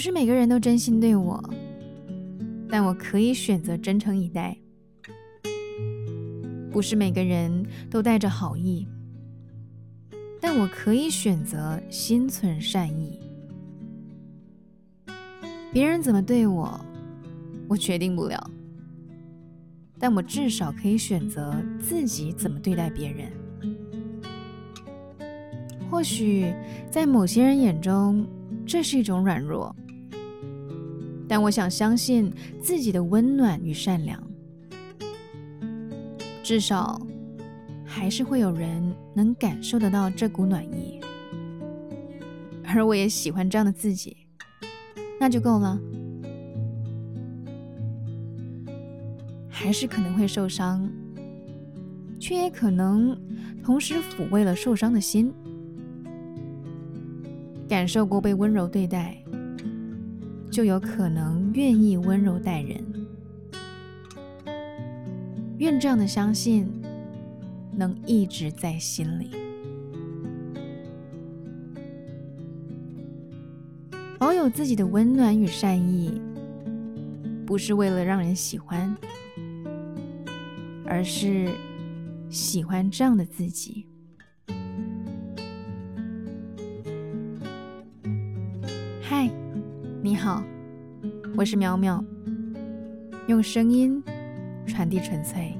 不是每个人都真心对我，但我可以选择真诚以待；不是每个人都带着好意，但我可以选择心存善意。别人怎么对我，我决定不了，但我至少可以选择自己怎么对待别人。或许在某些人眼中，这是一种软弱，但我想相信自己的温暖与善良，至少还是会有人能感受得到这股暖意，而我也喜欢这样的自己，那就够了。还是可能会受伤，却也可能同时抚慰了受伤的心。感受过被温柔对待，就有可能愿意温柔待人。愿这样的相信能一直在心里。保有自己的温暖与善意，不是为了让人喜欢，而是喜欢这样的自己。嗨，你好，我是苗苗，用声音传递纯粹。